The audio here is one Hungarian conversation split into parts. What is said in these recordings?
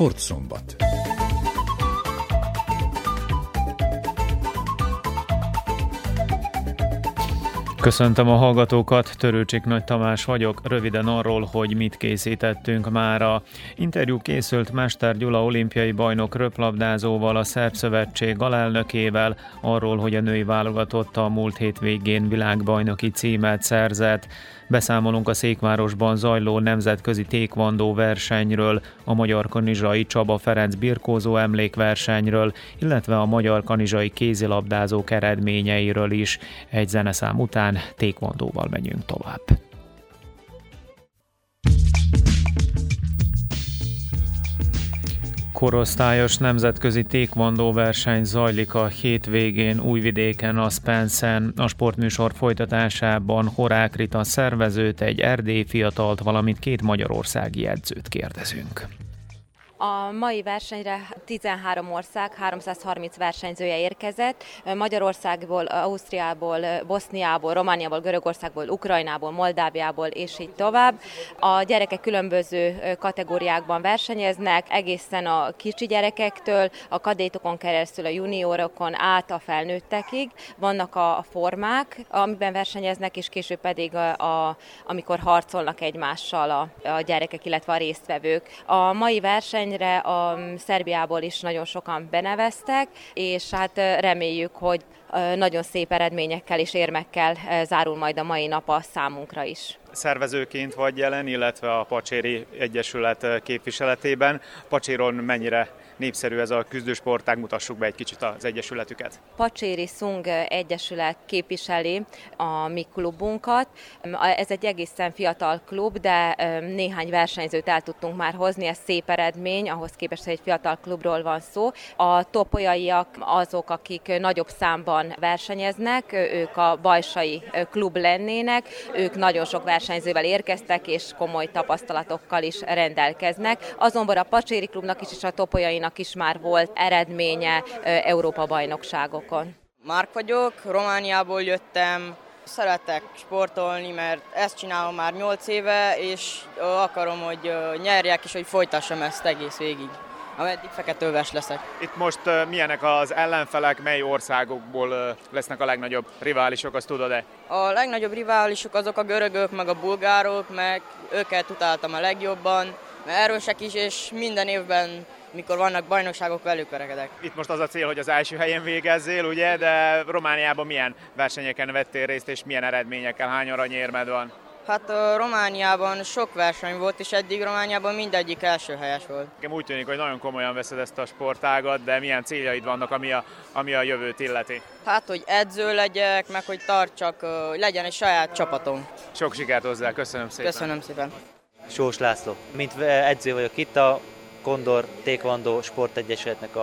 Sportszombat. Köszöntöm a hallgatókat, Törőcsik Nagy Tamás vagyok. Röviden arról, hogy mit készítettünk már. A interjú készült Mester Gyula olimpiai bajnok röplabdázóval, a Szerb Szövetség alelnökével, arról, hogy a női válogatott a múlt hét világbajnoki címet szerzett. Beszámolunk a Székvárosban zajló nemzetközi tékvandó versenyről, a Magyar Kanizsai Csaba Ferenc birkózó emlékversenyről, illetve a Magyar Kanizsai kézilabdázók eredményeiről is. Egy zeneszám után tékvandóval megyünk tovább. Korosztályos nemzetközi tékvandó verseny zajlik a hétvégén Újvidéken a Spensen. A sportműsor folytatásában Horák Rita szervezőt, egy erdély fiatalt, valamint két magyarországi edzőt kérdezünk. A mai versenyre 13 ország, 330 versenyzője érkezett. Magyarországból, Ausztriából, Boszniából, Romániából, Görögországból, Ukrajnából, Moldáviából és így tovább. A gyerekek különböző kategóriákban versenyeznek, egészen a kicsi gyerekektől, a kadétokon keresztül a juniorokon át a felnőttekig. Vannak a formák, amiben versenyeznek, és később pedig a, a, amikor harcolnak egymással a, a gyerekek, illetve a résztvevők. A mai verseny versenyre a Szerbiából is nagyon sokan beneveztek, és hát reméljük, hogy nagyon szép eredményekkel és érmekkel zárul majd a mai nap a számunkra is szervezőként vagy jelen, illetve a Pacséri Egyesület képviseletében. Pacséron mennyire népszerű ez a küzdősportág, mutassuk be egy kicsit az egyesületüket. Pacséri Szung Egyesület képviseli a mi klubunkat. Ez egy egészen fiatal klub, de néhány versenyzőt el tudtunk már hozni, ez szép eredmény, ahhoz képest, hogy egy fiatal klubról van szó. A topolyaiak azok, akik nagyobb számban versenyeznek, ők a bajsai klub lennének, ők nagyon sok versenyzővel érkeztek, és komoly tapasztalatokkal is rendelkeznek. Azonban a Pacséri klubnak is és a topolyainak Romániának is már volt eredménye Európa-bajnokságokon. Márk vagyok, Romániából jöttem, szeretek sportolni, mert ezt csinálom már 8 éve, és akarom, hogy nyerjek, és hogy folytassam ezt egész végig ameddig feketőves leszek. Itt most uh, milyenek az ellenfelek, mely országokból uh, lesznek a legnagyobb riválisok, azt tudod-e? A legnagyobb riválisok azok a görögök, meg a bulgárok, meg őket utáltam a legjobban, mert erősek is, és minden évben mikor vannak bajnokságok, velük verekedek. Itt most az a cél, hogy az első helyen végezzél, ugye, de Romániában milyen versenyeken vettél részt, és milyen eredményekkel, hány aranyérmed van? Hát a Romániában sok verseny volt, és eddig Romániában mindegyik első helyes volt. Nekem úgy tűnik, hogy nagyon komolyan veszed ezt a sportágat, de milyen céljaid vannak, ami a, ami a jövőt illeti? Hát, hogy edző legyek, meg hogy tartsak, hogy legyen egy saját csapatom. Sok sikert hozzá, köszönöm szépen. Köszönöm szépen. Sós László. Mint edző vagyok itt, a Kondor Taekwondo Sportegyesületnek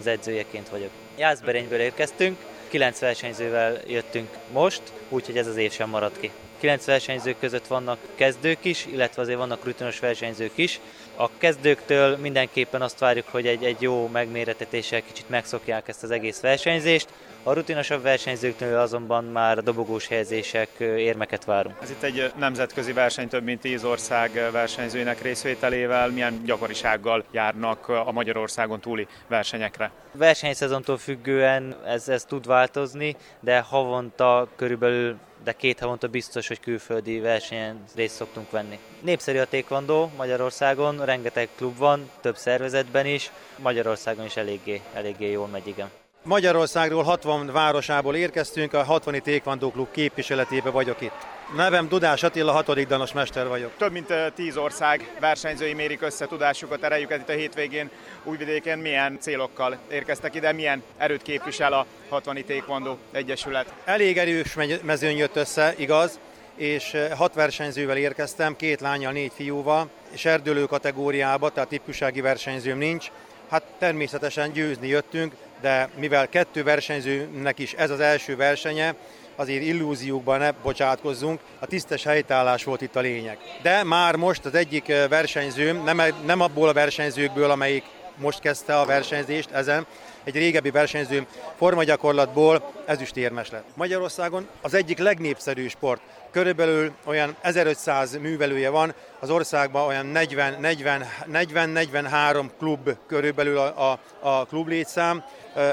az edzőjeként vagyok. Jászberényből érkeztünk, kilenc versenyzővel jöttünk most, úgyhogy ez az év sem maradt ki. Kilenc versenyzők között vannak kezdők is, illetve azért vannak rutinos versenyzők is. A kezdőktől mindenképpen azt várjuk, hogy egy, egy jó megméretetéssel kicsit megszokják ezt az egész versenyzést. A rutinosabb versenyzőknél azonban már dobogós helyezések, érmeket várunk. Ez itt egy nemzetközi verseny, több mint 10 ország versenyzőinek részvételével. Milyen gyakorisággal járnak a Magyarországon túli versenyekre? Versenyszezontól függően ez, ez tud változni, de havonta körülbelül de két havonta biztos, hogy külföldi versenyen részt szoktunk venni. Népszerű a tékvandó Magyarországon, rengeteg klub van, több szervezetben is, Magyarországon is eléggé, eléggé jól megy, igen. Magyarországról 60 városából érkeztünk, a 60 Tékvandó Klub képviseletébe vagyok itt. Nevem Dudás Attila, hatodik danos mester vagyok. Több mint 10 ország versenyzői mérik össze tudásukat, erejüket itt a hétvégén Újvidéken. Milyen célokkal érkeztek ide, milyen erőt képvisel a 60 Tékvandó Egyesület? Elég erős mezőn jött össze, igaz, és hat versenyzővel érkeztem, két lányjal, négy fiúval, és erdőlő kategóriába, tehát ifjúsági versenyzőm nincs. Hát természetesen győzni jöttünk, de mivel kettő versenyzőnek is ez az első versenye, azért illúziókban ne bocsátkozzunk, a tisztes helytállás volt itt a lényeg. De már most az egyik versenyzőm, nem, nem abból a versenyzőkből, amelyik most kezdte a versenyzést ezen, egy régebbi versenyző formagyakorlatból ezüstérmes lett. Magyarországon az egyik legnépszerűbb sport. Körülbelül olyan 1500 művelője van, az országban olyan 40-43 klub körülbelül a, a, a klub létszám.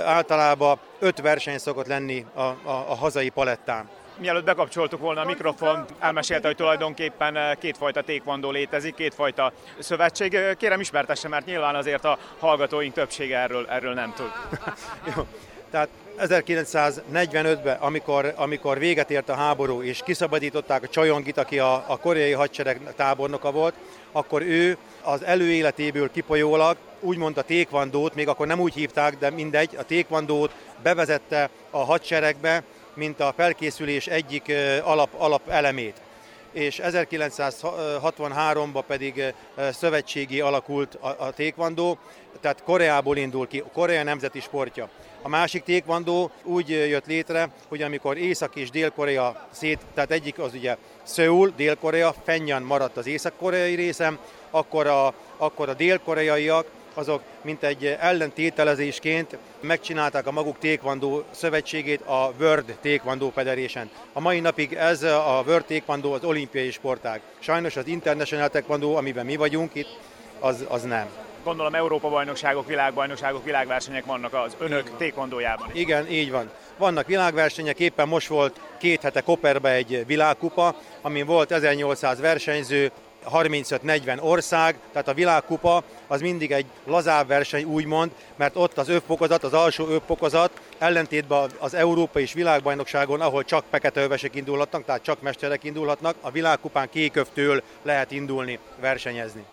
Általában 5 verseny szokott lenni a, a, a hazai palettán mielőtt bekapcsoltuk volna a mikrofon, elmesélte, hogy tulajdonképpen kétfajta tékvandó létezik, kétfajta szövetség. Kérem ismertesse, mert nyilván azért a hallgatóink többsége erről, erről nem tud. Jó. Tehát 1945-ben, amikor, amikor véget ért a háború, és kiszabadították a Csajongit, aki a, a koreai hadsereg tábornoka volt, akkor ő az előéletéből kipolyólag úgymond a tékvandót, még akkor nem úgy hívták, de mindegy, a tékvandót bevezette a hadseregbe, mint a felkészülés egyik alap, alap elemét és 1963-ban pedig szövetségi alakult a, tékvandó, tehát Koreából indul ki, Korea nemzeti sportja. A másik tékvandó úgy jött létre, hogy amikor Észak és Dél-Korea szét, tehát egyik az ugye Szöul, Dél-Korea, Fennyan maradt az észak-koreai részem, akkor a, akkor a dél-koreaiak azok mint egy ellentételezésként megcsinálták a maguk tékvandó szövetségét, a World Taekwondo Federation. A mai napig ez a World Taekwondo az olimpiai sportág. Sajnos az International Taekwondo, amiben mi vagyunk itt, az, az nem. Gondolom Európa bajnokságok, világbajnokságok, világversenyek vannak az önök tékvandójában. Igen, így van. Vannak világversenyek, éppen most volt két hete Koperbe egy világkupa, amin volt 1800 versenyző, 35-40 ország, tehát a világkupa az mindig egy lazább verseny úgymond, mert ott az övfokozat, az alsó övfokozat ellentétben az Európa és világbajnokságon, ahol csak fekete indulhatnak, tehát csak mesterek indulhatnak, a világkupán kékövtől lehet indulni, versenyezni.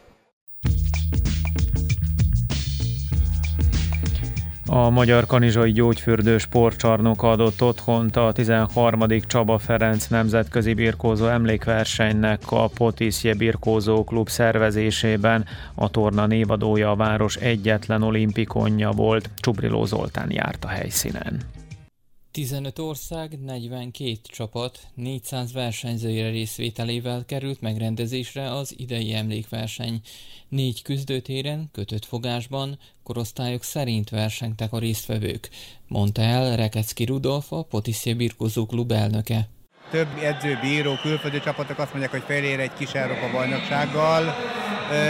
A Magyar Kanizsai Gyógyfürdő Sportcsarnok adott otthont a 13. Csaba Ferenc nemzetközi birkózó emlékversenynek a Potiszje Birkózó Klub szervezésében. A torna névadója a város egyetlen olimpikonja volt. Csubriló Zoltán járt a helyszínen. 15 ország, 42 csapat, 400 versenyzőire részvételével került megrendezésre az idei emlékverseny. Négy küzdőtéren, kötött fogásban, korosztályok szerint versengtek a résztvevők, mondta el Rekecki Rudolf, a Potiszé Birkozó Klub elnöke. Több edző, bíró, külföldi csapatok azt mondják, hogy felér egy kis Európa bajnoksággal.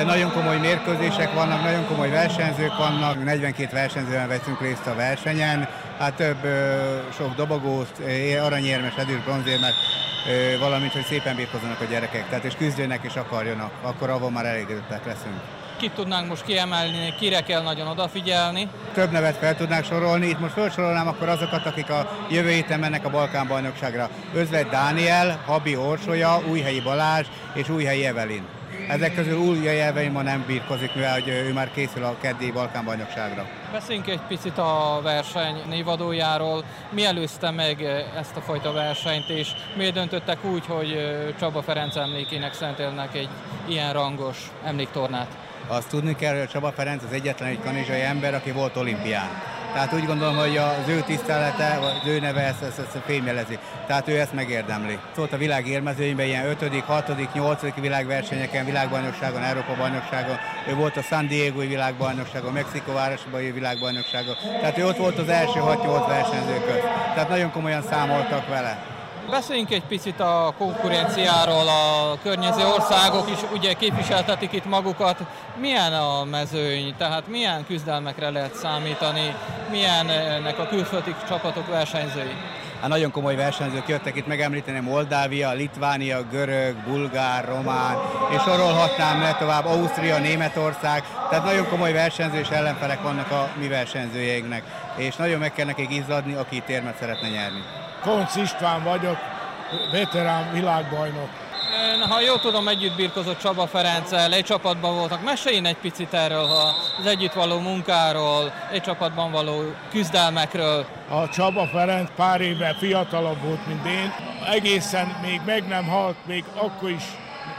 Nagyon komoly mérkőzések vannak, nagyon komoly versenyzők vannak, 42 versenyzően veszünk részt a versenyen, hát több sok dobogót, aranyérmes, edül, bronzérmet, valamint, hogy szépen birkozzanak a gyerekek, tehát és küzdőnek és akarjanak, akkor avval már elégedettek leszünk. Kit tudnánk most kiemelni, kire kell nagyon odafigyelni? Több nevet fel tudnánk sorolni, itt most felsorolnám akkor azokat, akik a jövő héten mennek a Balkán bajnokságra. Özvegy Dániel, Habi Orsolya, Újhelyi Balázs és Újhelyi Evelin. Ezek közül új jelveim ma nem birkozik, mivel hogy ő már készül a keddi Balkánbajnokságra. Beszéljünk egy picit a verseny névadójáról. Mi előzte meg ezt a fajta versenyt, és miért döntöttek úgy, hogy Csaba Ferenc emlékének szentelnek egy ilyen rangos emléktornát? Azt tudni kell, hogy Csaba Ferenc az egyetlen egy kanizsai ember, aki volt olimpián tehát úgy gondolom, hogy az ő tisztelete, az ő neve ezt, ezt, ezt fémjelezi. Tehát ő ezt megérdemli. Szólt a világ érmezőnyben ilyen 5., 6., 8. világversenyeken, világbajnokságon, Európa bajnokságon. Ő volt a San diego világbajnokságon, Mexikó városban világbajnokságon. Tehát ő ott volt az első 6-8 versenyző közt. Tehát nagyon komolyan számoltak vele. Beszéljünk egy picit a konkurenciáról, a környező országok is ugye képviseltetik itt magukat. Milyen a mezőny, tehát milyen küzdelmekre lehet számítani, milyen ennek a külföldi csapatok versenyzői? Hát nagyon komoly versenyzők jöttek itt megemlíteni, Moldávia, Litvánia, Görög, Bulgár, Román, és sorolhatnám le tovább, Ausztria, Németország, tehát nagyon komoly versenyző és ellenfelek vannak a mi versenyzőjeinknek, és nagyon meg kell nekik izzadni, aki itt érmet szeretne nyerni. Konc István vagyok, veterán világbajnok. Ön, ha jól tudom, együtt birkozott Csaba Ferenccel, egy csapatban voltak. Meséljen egy picit erről, az együtt való munkáról, egy csapatban való küzdelmekről. A Csaba Ferenc pár éve fiatalabb volt, mint én. Egészen még meg nem halt, még akkor is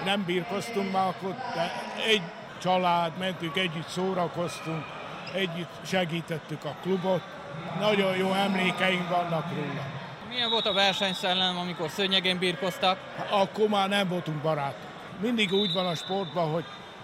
nem birkoztunk már, akkor, de egy család, mentünk együtt, szórakoztunk, együtt segítettük a klubot. Nagyon jó emlékeink vannak róla. Milyen volt a versenyszellem, amikor szőnyegén birkoztak? Akkor már nem voltunk barátok. Mindig úgy van a sportban, hogy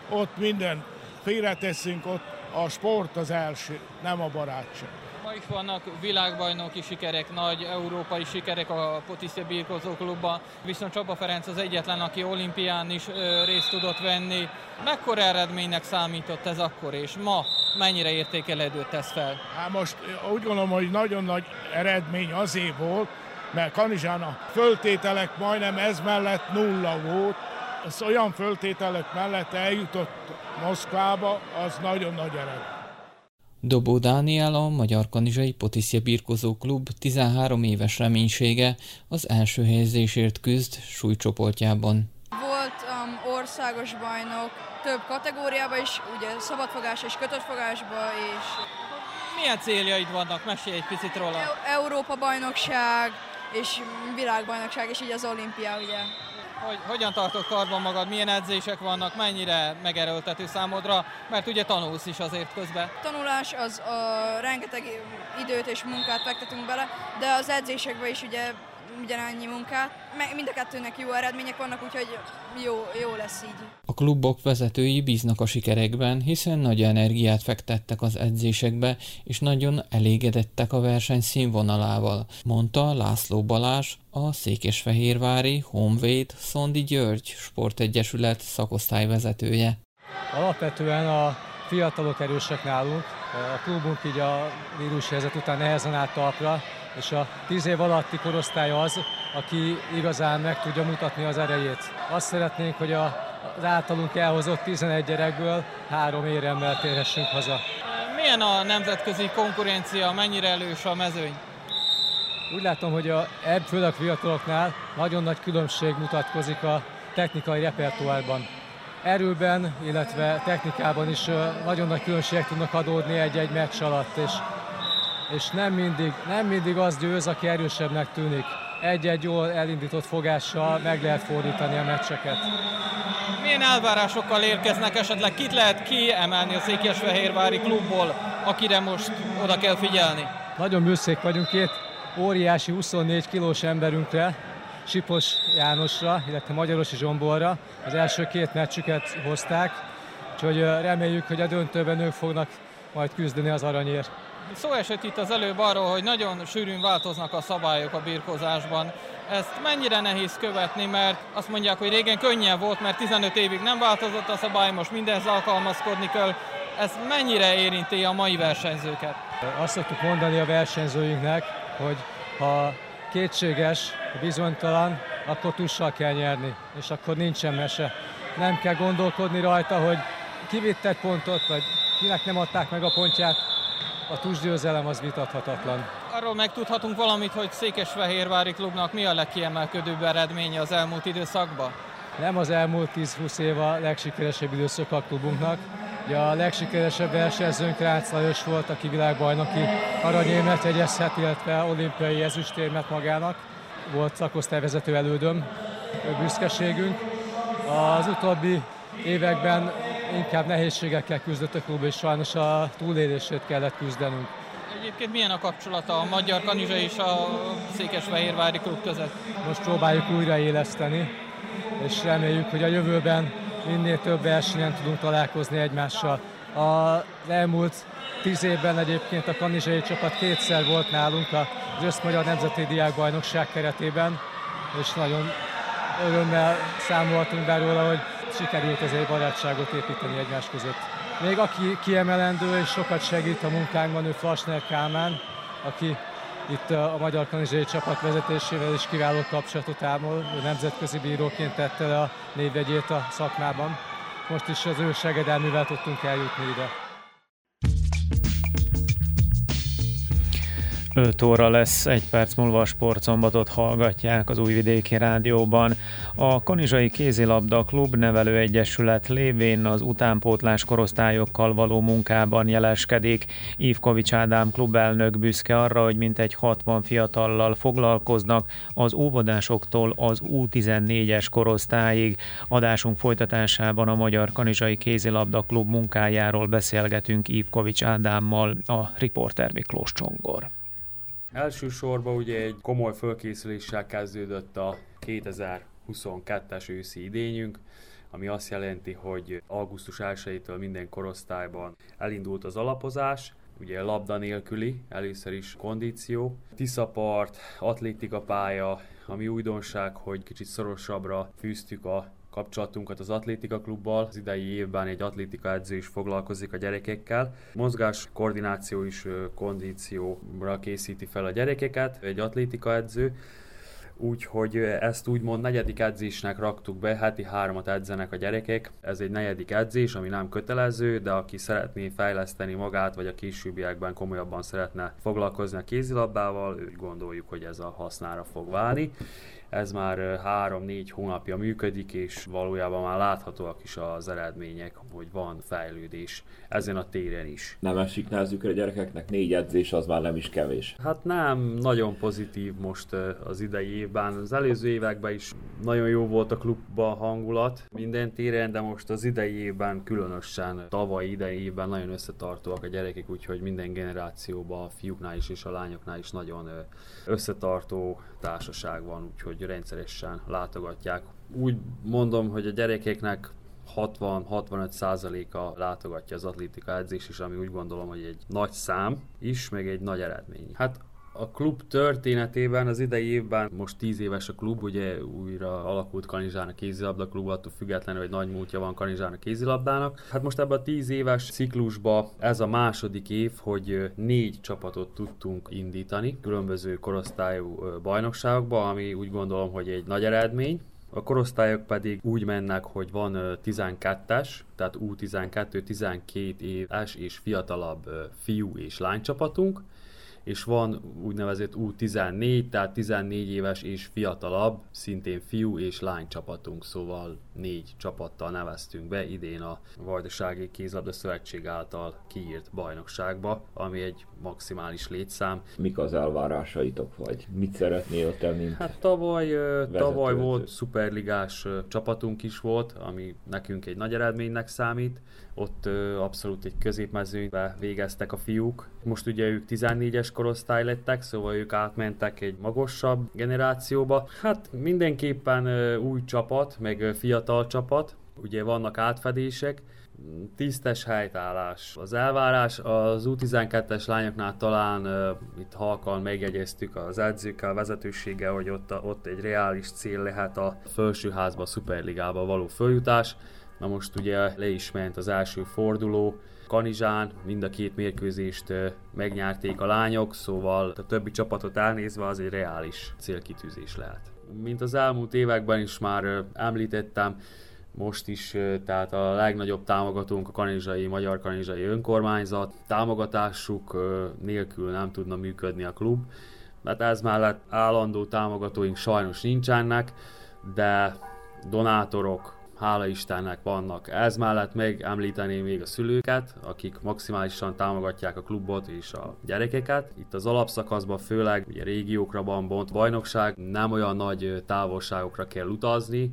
ott minden félreteszünk, ott a sport az első, nem a barátság. Ma is vannak világbajnoki sikerek, nagy európai sikerek a Potisztia Birkozó Klubban, viszont Csaba Ferenc az egyetlen, aki olimpián is ö, részt tudott venni. Mekkora eredménynek számított ez akkor, és ma mennyire értékelődött ez fel? Hát most úgy gondolom, hogy nagyon nagy eredmény azért volt, mert Kanizsán a föltételek majdnem ez mellett nulla volt, az olyan föltételek mellett eljutott Moszkvába, az nagyon nagy eredmény. Dobó Dániel a Magyar Kanizsai Potiszja Birkozó Klub 13 éves reménysége az első helyezésért küzd súlycsoportjában. Volt um, országos bajnok több kategóriában is, ugye szabadfogás és kötött fogásba, és... Milyen céljaid vannak? Mesélj egy picit róla. Európa bajnokság és világbajnokság, és így az olimpia, ugye. Hogy hogyan tartod karban magad, milyen edzések vannak, mennyire megerőltető számodra, mert ugye tanulsz is azért közben. Tanulás az a rengeteg időt és munkát fektetünk bele, de az edzésekben is ugye ugyanannyi munkát. Mind a kettőnek jó eredmények vannak, úgyhogy jó, jó lesz így. A klubok vezetői bíznak a sikerekben, hiszen nagy energiát fektettek az edzésekbe, és nagyon elégedettek a verseny színvonalával, mondta László Balázs, a Székesfehérvári Honvéd Szondi György Sportegyesület szakosztály vezetője. Alapvetően a fiatalok erősek nálunk, a klubunk így a helyzet után nehezen állt talpra, és a 10 év alatti korosztály az, aki igazán meg tudja mutatni az erejét. Azt szeretnénk, hogy a, az általunk elhozott 11 gyerekből három éremmel térhessünk haza. Milyen a nemzetközi konkurencia, mennyire elős a mezőny? Úgy látom, hogy a, főleg a fiataloknál nagyon nagy különbség mutatkozik a technikai repertoárban. Erőben, illetve technikában is nagyon nagy különbségek tudnak adódni egy-egy meccs alatt, és és nem mindig, nem mindig az győz, aki erősebbnek tűnik. Egy-egy jól elindított fogással meg lehet fordítani a meccseket. Milyen elvárásokkal érkeznek esetleg? Kit lehet kiemelni a Székesfehérvári klubból, akire most oda kell figyelni? Nagyon büszkék vagyunk két óriási 24 kilós emberünkre, Sipos Jánosra, illetve Magyarosi Zsomborra. Az első két meccsüket hozták, úgyhogy reméljük, hogy a döntőben ők fognak majd küzdeni az aranyért. Szó esett itt az előbb arról, hogy nagyon sűrűn változnak a szabályok a birkozásban. Ezt mennyire nehéz követni, mert azt mondják, hogy régen könnyen volt, mert 15 évig nem változott a szabály, most mindenhez alkalmazkodni kell. Ez mennyire érinti a mai versenyzőket? Azt szoktuk mondani a versenyzőinknek, hogy ha kétséges, bizonytalan, akkor tussal kell nyerni, és akkor nincsen mese. Nem kell gondolkodni rajta, hogy kivitt egy pontot, vagy kinek nem adták meg a pontját, a tusgyőzelem az vitathatatlan. Arról megtudhatunk valamit, hogy Székesfehérvári klubnak mi a legkiemelkedőbb eredménye az elmúlt időszakban? Nem az elmúlt 10-20 év a legsikeresebb időszak a klubunknak. Ugye a legsikeresebb versenyzőnk Rácz Lajos volt, aki világbajnoki aranyérmet jegyezhet, illetve olimpiai ezüstérmet magának. Volt szakosztályvezető elődöm, büszkeségünk. Az utóbbi években inkább nehézségekkel küzdött a klub, és sajnos a túlélését kellett küzdenünk. Egyébként milyen a kapcsolata a Magyar Kanizsa és a Székesfehérvári klub között? Most próbáljuk újraéleszteni, és reméljük, hogy a jövőben minél több versenyen tudunk találkozni egymással. Az elmúlt tíz évben egyébként a kanizsai csapat kétszer volt nálunk az Összmagyar Nemzeti Diákbajnokság keretében, és nagyon örömmel számoltunk be róla, hogy sikerült azért barátságot építeni egymás között. Még aki kiemelendő és sokat segít a munkánkban, ő Flasner Kálmán, aki itt a Magyar Kanizsai csapat vezetésével is kiváló kapcsolatot ámol, ő nemzetközi bíróként tette le a névjegyét a szakmában. Most is az ő segedelmével tudtunk eljutni ide. 5 óra lesz, egy perc múlva a sportszombatot hallgatják az Újvidéki Rádióban. A Kanizsai Kézilabda Klub Nevelő Egyesület lévén az utánpótlás korosztályokkal való munkában jeleskedik. Ivkovics Ádám klubelnök büszke arra, hogy mintegy 60 fiatallal foglalkoznak az óvodásoktól az U14-es korosztályig. Adásunk folytatásában a Magyar Kanizsai Kézilabda Klub munkájáról beszélgetünk Ivkovics Ádámmal, a riporter Miklós Csongor. Elsősorban ugye egy komoly fölkészüléssel kezdődött a 2022-es őszi idényünk, ami azt jelenti, hogy augusztus 1-től minden korosztályban elindult az alapozás, ugye labda nélküli, először is kondíció, tiszapart, atlétika pálya, ami újdonság, hogy kicsit szorosabbra fűztük a kapcsolatunkat az atlétika klubbal. Az idei évben egy atlétika edző is foglalkozik a gyerekekkel. Mozgás koordináció is kondícióra készíti fel a gyerekeket, egy atlétika edző úgyhogy ezt úgymond negyedik edzésnek raktuk be, heti háromat edzenek a gyerekek. Ez egy negyedik edzés, ami nem kötelező, de aki szeretné fejleszteni magát, vagy a későbbiekben komolyabban szeretne foglalkozni a kézilabdával, úgy gondoljuk, hogy ez a hasznára fog válni. Ez már 3-4 hónapja működik, és valójában már láthatóak is az eredmények, hogy van fejlődés ezen a téren is. Nem esik nehezükre a gyerekeknek? Négy edzés az már nem is kevés. Hát nem, nagyon pozitív most az idei évben. Az előző években is nagyon jó volt a klubban a hangulat minden téren, de most az idei évben különösen tavaly idei évben nagyon összetartóak a gyerekek, úgyhogy minden generációban a fiúknál is és a lányoknál is nagyon összetartó társaság van, úgyhogy rendszeresen látogatják. Úgy mondom, hogy a gyerekeknek 60-65 százaléka látogatja az atlétika edzés is, ami úgy gondolom, hogy egy nagy szám is, meg egy nagy eredmény. Hát a klub történetében az idei évben, most 10 éves a klub, ugye újra alakult Kanizsán a kézilabda klub, attól függetlenül, hogy nagy múltja van Kanizsán a kézilabdának. Hát most ebben a 10 éves ciklusban ez a második év, hogy négy csapatot tudtunk indítani, különböző korosztályú bajnokságokba, ami úgy gondolom, hogy egy nagy eredmény. A korosztályok pedig úgy mennek, hogy van 12-es, tehát U12, 12 éves és fiatalabb fiú és lánycsapatunk, és van úgynevezett U14, tehát 14 éves és fiatalabb, szintén fiú és lány csapatunk, szóval négy csapattal neveztünk be idén a Vajdasági Kézlabda Szövetség által kiírt bajnokságba, ami egy maximális létszám. Mik az elvárásaitok, vagy mit szeretnél te, mint Hát tavaly, tavaly volt szuperligás csapatunk is volt, ami nekünk egy nagy eredménynek számít. Ott abszolút egy középmezőnybe végeztek a fiúk. Most ugye ők 14-es korosztály lettek, szóval ők átmentek egy magasabb generációba. Hát mindenképpen új csapat, meg fiatal csapat, ugye vannak átfedések, tisztes helytállás. Az elvárás az U12-es lányoknál talán uh, itt halkan megjegyeztük az edzőkkel, vezetőséggel, hogy ott, a, ott egy reális cél lehet a felsőházba, a szuperligába való följutás. Na most ugye le is ment az első forduló, Kanizsán, mind a két mérkőzést megnyerték a lányok, szóval a többi csapatot elnézve az egy reális célkitűzés lehet. Mint az elmúlt években is már említettem, most is, tehát a legnagyobb támogatónk a kanizsai, magyar kanizsai önkormányzat. Támogatásuk nélkül nem tudna működni a klub, mert ez mellett állandó támogatóink sajnos nincsenek, de donátorok, hála Istennek vannak. Ez mellett még említeném még a szülőket, akik maximálisan támogatják a klubot és a gyerekeket. Itt az alapszakaszban főleg ugye régiókra van bont bajnokság, nem olyan nagy távolságokra kell utazni,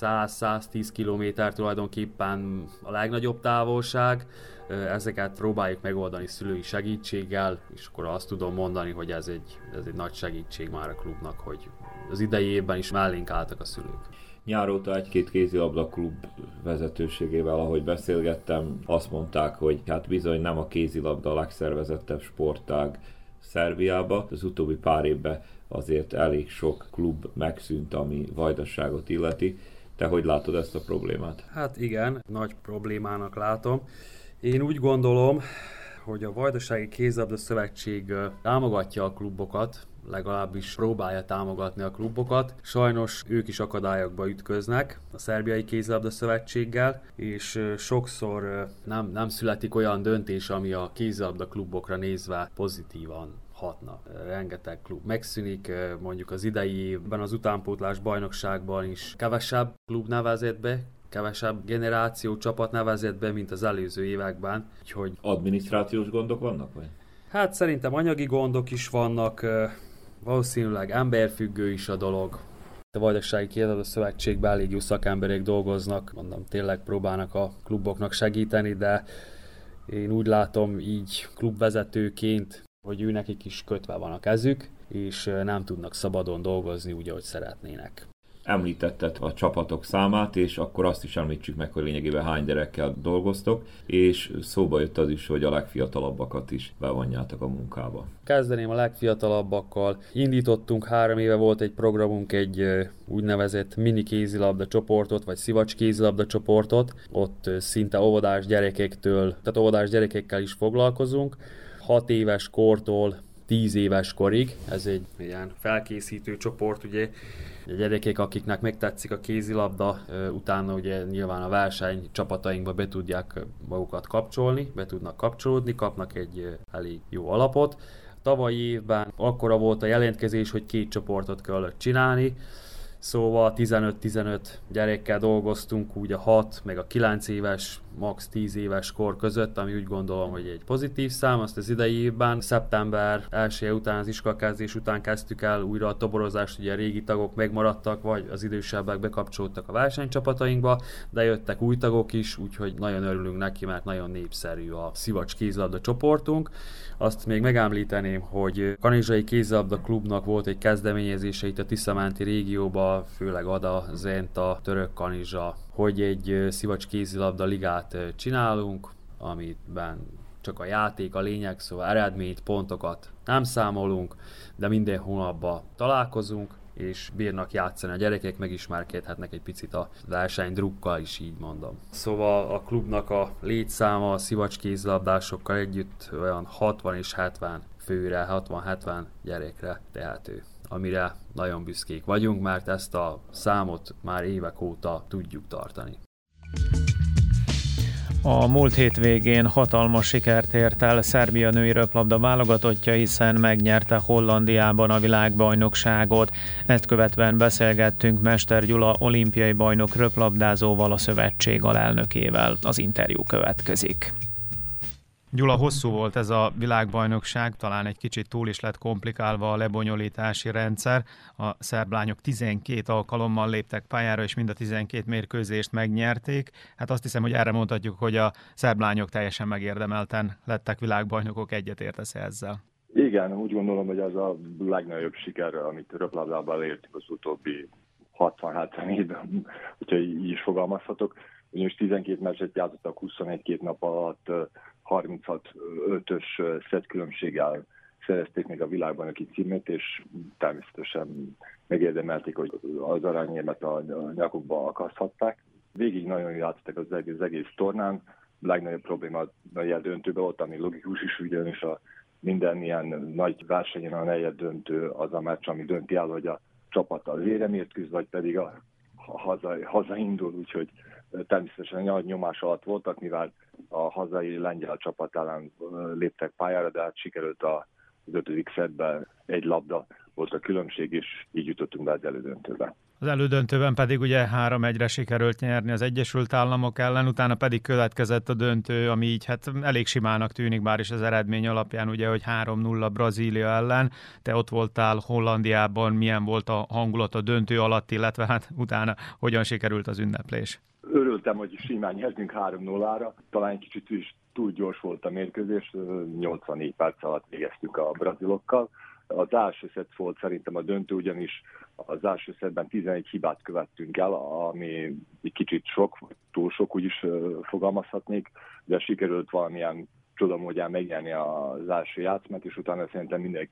100-110 km tulajdonképpen a legnagyobb távolság, ezeket próbáljuk megoldani szülői segítséggel, és akkor azt tudom mondani, hogy ez egy, ez egy nagy segítség már a klubnak, hogy az idei évben is mellénk álltak a szülők. Nyár óta egy-két kézilabda klub vezetőségével, ahogy beszélgettem, azt mondták, hogy hát bizony nem a kézilabda a legszervezettebb sportág Szerbiába. Az utóbbi pár évben azért elég sok klub megszűnt, ami vajdaságot illeti. Te hogy látod ezt a problémát? Hát igen, nagy problémának látom. Én úgy gondolom, hogy a Vajdasági Kézlabda Szövetség támogatja a klubokat, legalábbis próbálja támogatni a klubokat. Sajnos ők is akadályokba ütköznek a Szerbiai Kézlabda Szövetséggel, és sokszor nem, nem születik olyan döntés, ami a kézlabda klubokra nézve pozitívan hatna. Rengeteg klub megszűnik, mondjuk az idei évben az utánpótlás bajnokságban is kevesebb klub nevezett be, kevesebb generáció csapat nevezett be, mint az előző években. Úgyhogy... Adminisztrációs gondok vannak? Vagy? Hát szerintem anyagi gondok is vannak, valószínűleg emberfüggő is a dolog. A Vajdasági Kiadó Szövetségben elég jó szakemberek dolgoznak, mondom, tényleg próbálnak a kluboknak segíteni, de én úgy látom így klubvezetőként hogy ő nekik is kötve van a kezük, és nem tudnak szabadon dolgozni úgy, ahogy szeretnének említetted a csapatok számát, és akkor azt is említsük meg, hogy lényegében hány gyerekkel dolgoztok, és szóba jött az is, hogy a legfiatalabbakat is bevonjátok a munkába. Kezdeném a legfiatalabbakkal. Indítottunk három éve volt egy programunk, egy úgynevezett mini kézilabda csoportot, vagy szivacs kézilabda csoportot. Ott szinte óvodás gyerekektől, tehát óvodás gyerekekkel is foglalkozunk. 6 éves kortól 10 éves korig. Ez egy ilyen felkészítő csoport, ugye a gyerekek, akiknek megtetszik a kézilabda, utána ugye nyilván a verseny csapatainkba be tudják magukat kapcsolni, be tudnak kapcsolódni, kapnak egy elég jó alapot. Tavalyi évben akkora volt a jelentkezés, hogy két csoportot kellett csinálni, Szóval 15-15 gyerekkel dolgoztunk úgy a 6 meg a 9 éves, max 10 éves kor között, ami úgy gondolom, hogy egy pozitív szám. Azt az idei évben, szeptember első után, az iskolakezdés után kezdtük el újra a toborozást, ugye a régi tagok megmaradtak, vagy az idősebbek bekapcsolódtak a versenycsapatainkba, de jöttek új tagok is, úgyhogy nagyon örülünk neki, mert nagyon népszerű a Szivacs kézlabda csoportunk. Azt még megemlíteném, hogy Kanizsai Kézilabda Klubnak volt egy kezdeményezése itt a Tiszamánti régióban, főleg Ada, Zenta, Török Kanizsa, hogy egy szivacs kézilabda ligát csinálunk, amiben csak a játék a lényeg, szóval eredményt, pontokat nem számolunk, de minden hónapban találkozunk, és bírnak játszani a gyerekek, megismerkedhetnek egy picit a verseny drukkal is, így mondom. Szóval a klubnak a létszáma a szivacs kézlabdásokkal együtt olyan 60 és 70 főre, 60-70 gyerekre tehető amire nagyon büszkék vagyunk, mert ezt a számot már évek óta tudjuk tartani. A múlt hétvégén hatalmas sikert ért el Szerbia női röplabda válogatottja, hiszen megnyerte Hollandiában a világbajnokságot. Ezt követően beszélgettünk Mester Gyula olimpiai bajnok röplabdázóval, a szövetség alelnökével. Az interjú következik. Gyula, hosszú volt ez a világbajnokság, talán egy kicsit túl is lett komplikálva a lebonyolítási rendszer. A szerb lányok 12 alkalommal léptek pályára, és mind a 12 mérkőzést megnyerték. Hát azt hiszem, hogy erre mondhatjuk, hogy a szerb lányok teljesen megérdemelten lettek világbajnokok, egyetértesz ezzel? Igen, úgy gondolom, hogy ez a legnagyobb siker, amit röplabdában elértük az utóbbi 60-70 évben, hogyha így is fogalmazhatok. Ugyanis 12 meccset játszottak 21 nap alatt, 36-5-ös szett különbséggel szerezték meg a világbajnoki címet, és természetesen megérdemelték, hogy az aranyérmet a nyakukba akaszthatták. Végig nagyon játszottak az egész, az egész tornán. A legnagyobb probléma a negyed döntőbe volt, ami logikus is, ugyanis a minden ilyen nagy versenyen a negyed döntő az a meccs, ami dönti el, hogy a csapat az éremért küzd, vagy pedig a haza, hazaindul, úgyhogy természetesen nagy nyomás alatt voltak, mivel a hazai lengyel csapat ellen léptek pályára, de hát sikerült a az ötödik szedben egy labda volt a különbség, és így jutottunk be az elődöntőbe. Az elődöntőben pedig ugye 3-1-re sikerült nyerni az Egyesült Államok ellen, utána pedig következett a döntő, ami így hát elég simának tűnik, bár is az eredmény alapján ugye, hogy 3-0 Brazília ellen. Te ott voltál Hollandiában, milyen volt a hangulat a döntő alatt, illetve hát utána hogyan sikerült az ünneplés? Örültem, hogy simán nyertünk 3-0-ra, talán egy kicsit is túl gyors volt a mérkőzés, 84 perc alatt végeztük a brazilokkal. Az első szett volt szerintem a döntő, ugyanis az első szettben 11 hibát követtünk el, ami egy kicsit sok, túl sok, úgyis fogalmazhatnék, de sikerült valamilyen csoda módján megnyerni az első játszmát, és utána szerintem minden,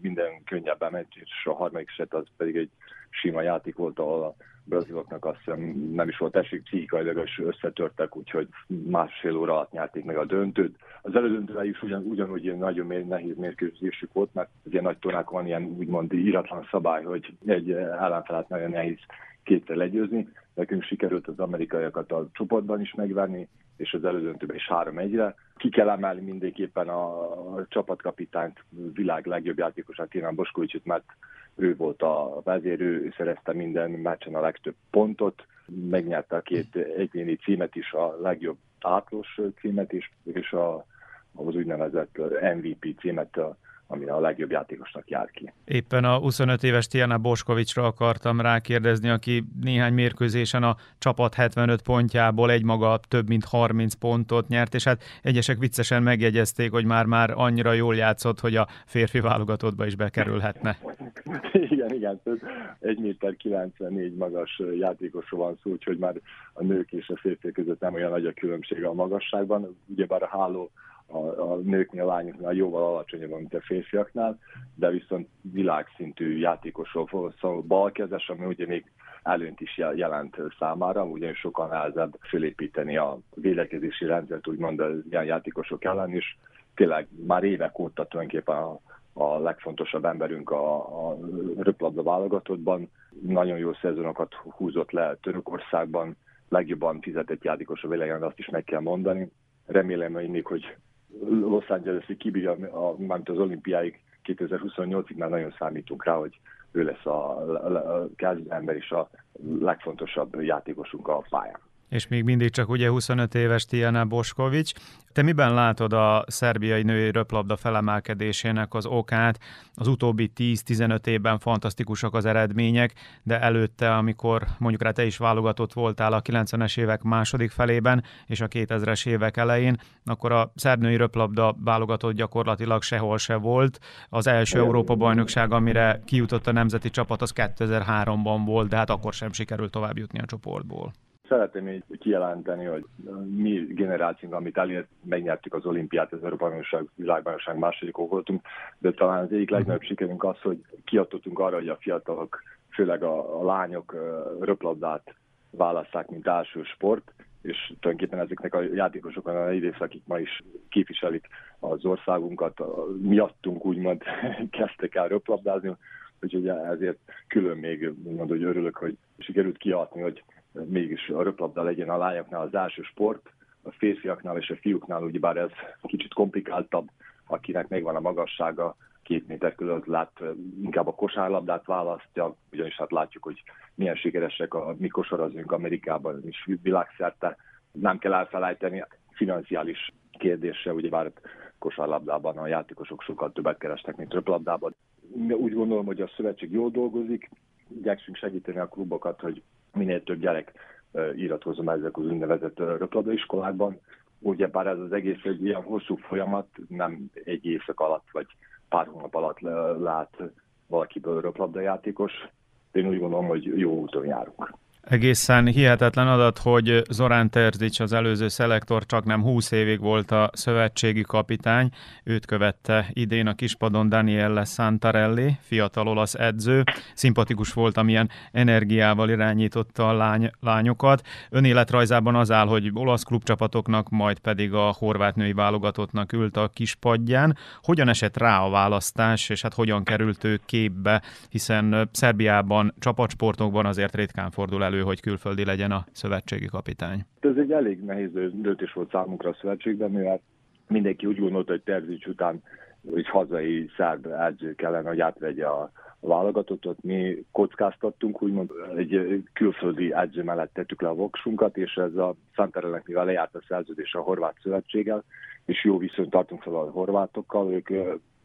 minden könnyebben megy, és a harmadik set az pedig egy sima játék volt, ahol a braziloknak azt hiszem nem is volt esik, pszichikailag és összetörtek, úgyhogy másfél óra alatt nyerték meg a döntőt. Az elődöntővel is ugyan, ugyanúgy ilyen nagyon mér, nehéz mérkőzésük volt, mert ilyen nagy tornákon van ilyen úgymond íratlan szabály, hogy egy ellenfelet nagyon nehéz kétszer legyőzni. Nekünk sikerült az amerikaiakat a csoportban is megverni, és az elődöntőben is 3-1-re. Ki kell emelni mindenképpen a, a csapatkapitányt, világ legjobb játékosát, Kínán Boskovicsot, mert ő volt a vezér, ő szerezte minden meccsen a legtöbb pontot, megnyerte a két egyéni címet is, a legjobb átlós címet is, és a, az úgynevezett MVP címet a ami a legjobb játékosnak jár ki. Éppen a 25 éves Tiana Boskovicsra akartam rákérdezni, aki néhány mérkőzésen a csapat 75 pontjából egymaga több mint 30 pontot nyert, és hát egyesek viccesen megjegyezték, hogy már-már annyira jól játszott, hogy a férfi válogatottba is bekerülhetne. igen, igen, 1 méter 94 magas játékosról van szó, úgyhogy már a nők és a férfiak között nem olyan nagy a különbség a magasságban. Ugyebár a háló a, a nőknél, a lányoknál jóval alacsonyabb, mint a férfiaknál, de viszont világszintű játékosról szól, szóval balkezes, ami ugye még előnyt is jelent számára, ugyanis sokan nehezebb fölépíteni a védekezési rendszert, úgymond az ilyen játékosok ellen, és tényleg már évek óta tulajdonképpen a, a legfontosabb emberünk a, a röplabda válogatottban. Nagyon jó szezonokat húzott le Törökországban, legjobban fizetett játékos a világon, azt is meg kell mondani. Remélem, hogy még, hogy Los Angeles-ig kibírja, a, mármint az olimpiáig 2028-ig már nagyon számítunk rá, hogy ő lesz a, a, a ember és a legfontosabb játékosunk a pályán és még mindig csak ugye 25 éves Tiana Boskovics. Te miben látod a szerbiai női röplabda felemelkedésének az okát? Az utóbbi 10-15 évben fantasztikusak az eredmények, de előtte, amikor mondjuk rá te is válogatott voltál a 90-es évek második felében és a 2000-es évek elején, akkor a szerb női röplabda válogatott gyakorlatilag sehol se volt. Az első Európa-bajnokság, amire kijutott a nemzeti csapat, az 2003-ban volt, de hát akkor sem sikerült tovább jutni a csoportból. Szeretném így kijelenteni, hogy mi generációnk, amit elért, megnyertük az olimpiát, az Európai Bajnokság, világbajnokság másodikok voltunk, de talán az egyik legnagyobb sikerünk az, hogy kiadottunk arra, hogy a fiatalok, főleg a, a lányok röplabdát választák, mint első sport, és tulajdonképpen ezeknek a játékosokon a rész, akik ma is képviselik az országunkat, miattunk úgymond kezdtek el röplabdázni, úgyhogy ezért külön még mondom, hogy örülök, hogy sikerült kiadni, hogy mégis a röplabda legyen a lányoknál az első sport, a férfiaknál és a fiúknál ugyebár ez kicsit komplikáltabb, akinek megvan a magassága, két méter között lát, inkább a kosárlabdát választja, ugyanis hát látjuk, hogy milyen sikeresek a mi kosarazunk Amerikában és világszerte. Nem kell elfelejteni financiális kérdése, ugyebár kosárlabdában a játékosok sokkal többet kerestek, mint röplabdában. Úgy gondolom, hogy a szövetség jól dolgozik, igyekszünk segíteni a klubokat, hogy minél több gyerek iratkozom ezek az úgynevezett röplabdaiskolákban. Ugye bár ez az egész egy ilyen hosszú folyamat, nem egy évszak alatt vagy pár hónap alatt lát valakiből röplabdajátékos. Én úgy gondolom, hogy jó úton járunk. Egészen hihetetlen adat, hogy Zorán Terzics, az előző szelektor csak nem 20 évig volt a szövetségi kapitány. Őt követte idén a kispadon Daniele Santarelli, fiatal olasz edző. Szimpatikus volt, amilyen energiával irányította a lány, lányokat. Önéletrajzában az áll, hogy olasz klubcsapatoknak, majd pedig a horvát női válogatottnak ült a kispadján. Hogyan esett rá a választás, és hát hogyan került ő képbe, hiszen Szerbiában csapatsportokban azért ritkán fordul elő elő, hogy külföldi legyen a szövetségi kapitány? Ez egy elég nehéz döntés volt számunkra a szövetségben, mivel mindenki úgy gondolta, hogy Terzics után egy hazai szerb edző kellene, hogy átvegye a válogatottat. Mi kockáztattunk, úgymond egy külföldi edző mellett tettük le a voksunkat, és ez a Szanterelnek, mivel lejárt a szerződés a horvát szövetséggel, és jó viszonyt tartunk fel a horvátokkal, ők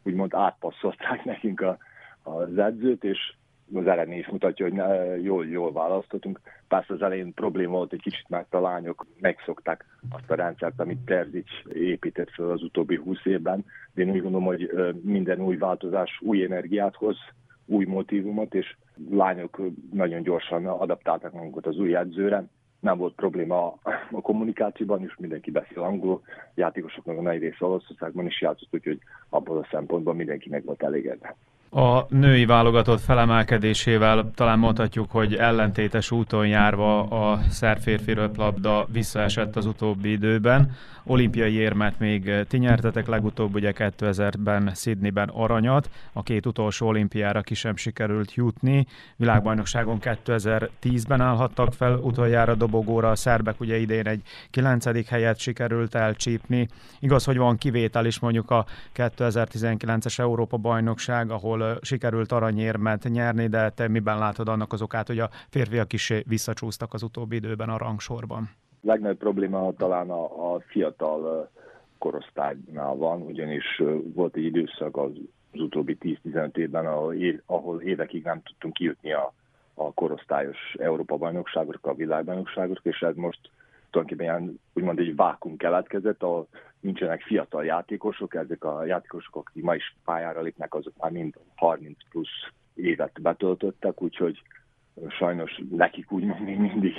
úgymond átpasszolták nekünk a, az edzőt, és az eredmény is mutatja, hogy jól, jól választottunk. Persze az elején probléma volt egy kicsit, mert a lányok megszokták azt a rendszert, amit Terzics épített fel az utóbbi húsz évben. De én úgy gondolom, hogy minden új változás új energiát hoz, új motivumot, és lányok nagyon gyorsan adaptáltak magukat az új edzőre. Nem volt probléma a kommunikációban, és mindenki beszél angolul. Játékosoknak a nagy része Olaszországban is játszott, úgyhogy abból a szempontból mindenki meg volt elégedve. A női válogatott felemelkedésével talán mondhatjuk, hogy ellentétes úton járva a szerb röplabda visszaesett az utóbbi időben. Olimpiai érmet még ti nyertetek, legutóbb ugye 2000-ben Sydneyben aranyat, a két utolsó olimpiára ki sem sikerült jutni. Világbajnokságon 2010-ben állhattak fel utoljára dobogóra, a szerbek ugye idén egy 9. helyet sikerült elcsípni. Igaz, hogy van kivétel is mondjuk a 2019-es Európa bajnokság, ahol ahol sikerült aranyérmet nyerni, de te miben látod annak az okát, hogy a férfiak is visszacsúsztak az utóbbi időben a rangsorban? Legnagyobb probléma talán a, a fiatal korosztálynál van, ugyanis volt egy időszak az az utóbbi 10-15 évben, ahol, ahol évekig nem tudtunk kijutni a, a korosztályos Európa-bajnokságokra, a világbajnokságokra, és ez most tulajdonképpen ilyen, úgymond egy vákum keletkezett, ahol nincsenek fiatal játékosok, ezek a játékosok, akik ma is pályára lépnek, azok már mind 30 plusz évet betöltöttek, úgyhogy sajnos nekik úgymond még mindig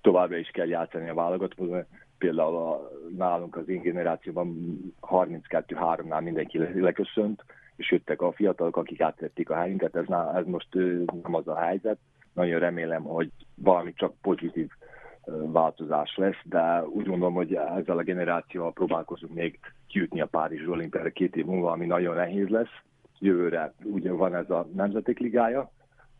továbbra is kell játszani a válogatóban. Például a, nálunk az én generációban 32-3-nál mindenki leköszönt, és jöttek a fiatalok, akik átvették a helyünket, ez, ez most nem az a helyzet. Nagyon remélem, hogy valami csak pozitív változás lesz, de úgy gondolom, hogy ezzel a generációval próbálkozunk még kijutni a Párizs olimpiára két év múlva, ami nagyon nehéz lesz. Jövőre ugye van ez a Nemzetek Ligája,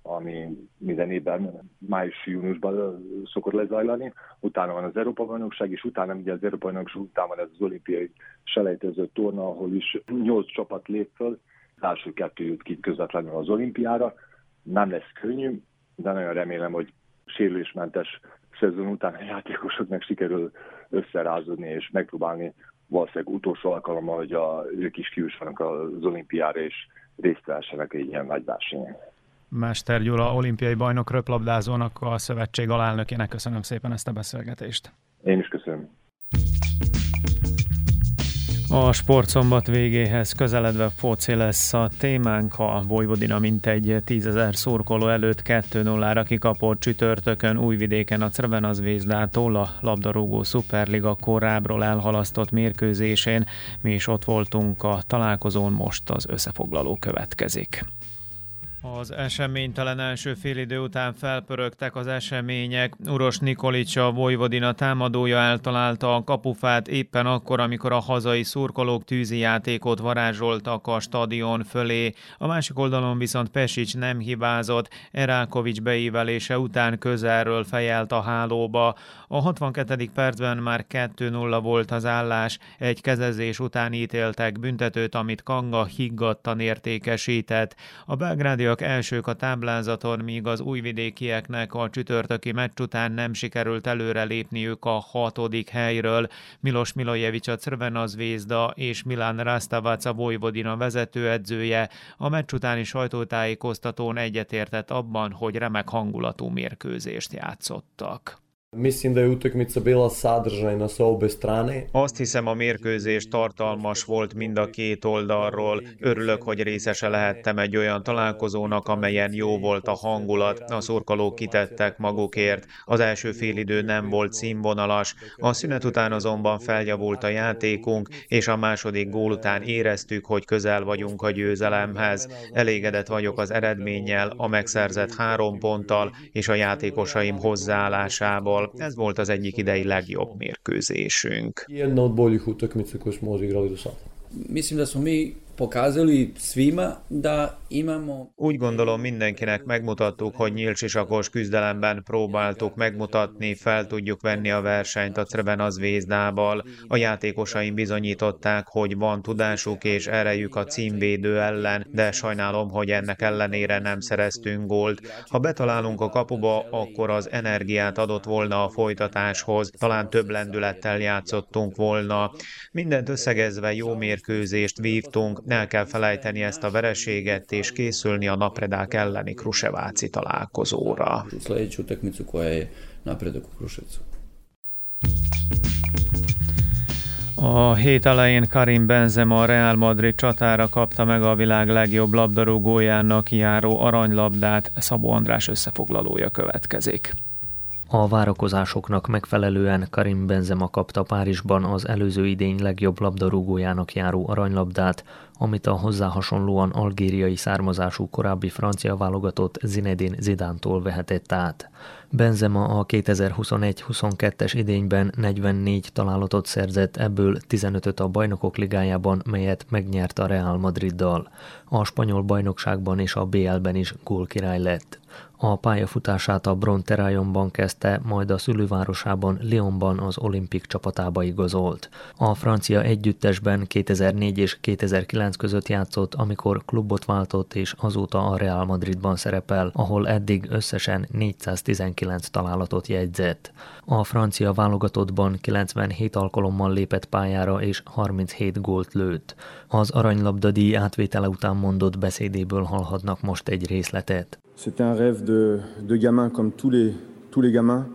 ami minden évben május-júniusban szokott lezajlani. Utána van az Európa-bajnokság, és utána ugye az Európa-bajnokság után van ez az olimpiai selejtező torna, ahol is nyolc csapat lép föl, az első kettő jut ki közvetlenül az olimpiára. Nem lesz könnyű, de nagyon remélem, hogy sérülésmentes szezon után a játékosoknak sikerül összerázódni és megpróbálni valószínűleg utolsó alkalommal, hogy a, ők is kiussanak az olimpiára és részt vessenek egy ilyen nagy versenyen. Mester Gyula, olimpiai bajnok röplabdázónak, a szövetség alelnökének köszönöm szépen ezt a beszélgetést. Én is köszönöm. A sportszombat végéhez közeledve foci lesz a témánk, a Vojvodina mintegy tízezer szurkoló előtt 2-0-ra kikapott csütörtökön újvidéken a Crvenaz Vézdától a labdarúgó szuperliga korábbról elhalasztott mérkőzésén. Mi is ott voltunk a találkozón, most az összefoglaló következik. Az eseménytelen első félidő után felpörögtek az események. Uros Nikolics a Vojvodina támadója eltalálta a kapufát éppen akkor, amikor a hazai szurkolók tűzi játékot varázsoltak a stadion fölé. A másik oldalon viszont Pesics nem hibázott, Erákovics beívelése után közelről fejelt a hálóba. A 62. percben már 2-0 volt az állás, egy kezezés után ítéltek büntetőt, amit Kanga higgadtan értékesített. A belgrádiak elsők a táblázaton, míg az újvidékieknek a csütörtöki meccs után nem sikerült előrelépniük a hatodik helyről. Milos Milojevic a Crvena Zvézda és Milán Rastavac a Vojvodina vezetőedzője a meccs utáni sajtótájékoztatón egyetértett abban, hogy remek hangulatú mérkőzést játszottak. Mislim da je utakmica bila sadržajna sa obe strane. Azt hiszem a mérkőzés tartalmas volt mind a két oldalról. Örülök, hogy részese lehettem egy olyan találkozónak, amelyen jó volt a hangulat, a szurkolók kitettek magukért. Az első félidő nem volt színvonalas, a szünet után azonban feljavult a játékunk, és a második gól után éreztük, hogy közel vagyunk a győzelemhez. Elégedett vagyok az eredménnyel, a megszerzett három ponttal és a játékosaim hozzáállásával Szóval ez volt az egyik idei legjobb mérkőzésünk. Jedna od boljih utakmica koju smo odigrali do sada. Mislim da smo mi Úgy gondolom mindenkinek megmutattuk, hogy nyílsisakos küzdelemben próbáltuk megmutatni, fel tudjuk venni a versenyt a az Vézdával. A játékosaim bizonyították, hogy van tudásuk és erejük a címvédő ellen, de sajnálom, hogy ennek ellenére nem szereztünk gólt. Ha betalálunk a kapuba, akkor az energiát adott volna a folytatáshoz, talán több lendülettel játszottunk volna. Mindent összegezve jó mérkőzést vívtunk, el kell felejteni ezt a vereséget, és készülni a napredák elleni Kruseváci találkozóra. A hét elején Karim Benzema a Real Madrid csatára kapta meg a világ legjobb labdarúgójának járó aranylabdát, Szabó András összefoglalója következik. A várakozásoknak megfelelően Karim Benzema kapta Párizsban az előző idény legjobb labdarúgójának járó aranylabdát, amit a hozzá hasonlóan algériai származású korábbi francia válogatott Zinedine Zidántól vehetett át. Benzema a 2021-22-es idényben 44 találatot szerzett, ebből 15-öt a bajnokok ligájában, melyet megnyert a Real Madriddal. A spanyol bajnokságban és a BL-ben is gólkirály lett. A pályafutását a Bronterayonban kezdte, majd a szülővárosában Lyonban az olimpik csapatába igazolt. A francia együttesben 2004 és 2009 2009 között játszott, amikor klubot váltott és azóta a Real Madridban szerepel, ahol eddig összesen 419 találatot jegyzett. A francia válogatottban 97 alkalommal lépett pályára és 37 gólt lőtt. Az aranylabda díj átvétele után mondott beszédéből hallhatnak most egy részletet. C'était un rêve de, de gamin comme tous les, tous les gamins.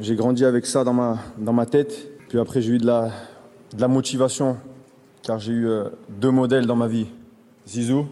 J'ai grandi avec ça dans ma, dans ma tête. Puis après, j'ai eu de la, de la motivation, car j'ai eu euh, deux modèles dans ma vie. Zizou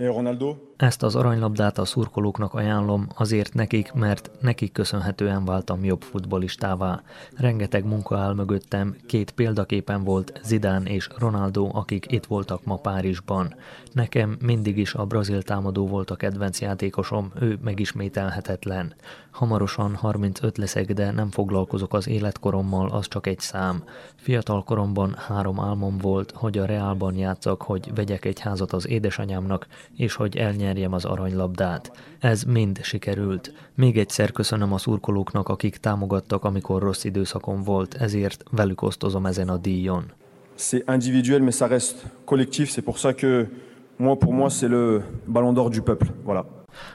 et Ronaldo. Ezt az aranylabdát a szurkolóknak ajánlom, azért nekik, mert nekik köszönhetően váltam jobb futbolistává. Rengeteg munka áll mögöttem, két példaképen volt Zidán és Ronaldo, akik itt voltak ma Párizsban. Nekem mindig is a brazil támadó volt a kedvenc játékosom, ő megismételhetetlen. Hamarosan 35 leszek, de nem foglalkozok az életkorommal, az csak egy szám. Fiatal koromban három álmom volt, hogy a Reálban játszak, hogy vegyek egy házat az édesanyámnak, és hogy elnyerjek nyerjem az aranylabdát. Ez mind sikerült. Még egyszer köszönöm a szurkolóknak, akik támogattak, amikor rossz időszakom volt, ezért velük osztozom ezen a díjon. C'est individuel, mais ça reste collectif. C'est pour ça que moi, pour moi, c'est le ballon d'or du peuple. Voilà.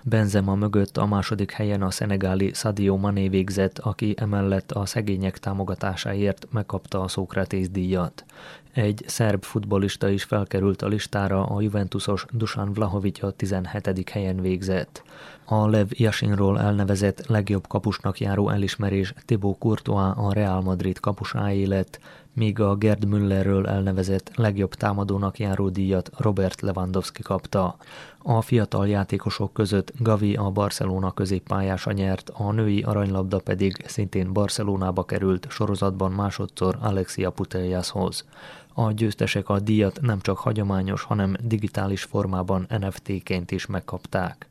Benzema mögött a második helyen a szenegáli Sadio Mané végzett, aki emellett a szegények támogatásáért megkapta a Szókratész díjat. Egy szerb futbolista is felkerült a listára, a Juventusos Dusan Vlahovic a 17. helyen végzett. A Lev Jasinról elnevezett legjobb kapusnak járó elismerés Thibaut Courtois a Real Madrid kapusáé lett, míg a Gerd Müllerről elnevezett legjobb támadónak járó díjat Robert Lewandowski kapta. A fiatal játékosok között Gavi a Barcelona középpályása nyert, a női aranylabda pedig szintén Barcelonába került sorozatban másodszor Alexia Putellashoz. A győztesek a díjat nem csak hagyományos, hanem digitális formában NFT-ként is megkapták.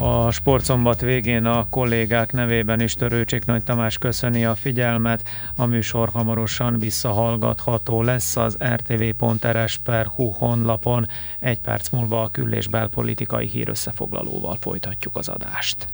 A sportszombat végén a kollégák nevében is Törőcsik Nagy Tamás köszöni a figyelmet. A műsor hamarosan visszahallgatható lesz az rtv.rs.hu honlapon. Egy perc múlva a kül- és belpolitikai hírösszefoglalóval folytatjuk az adást.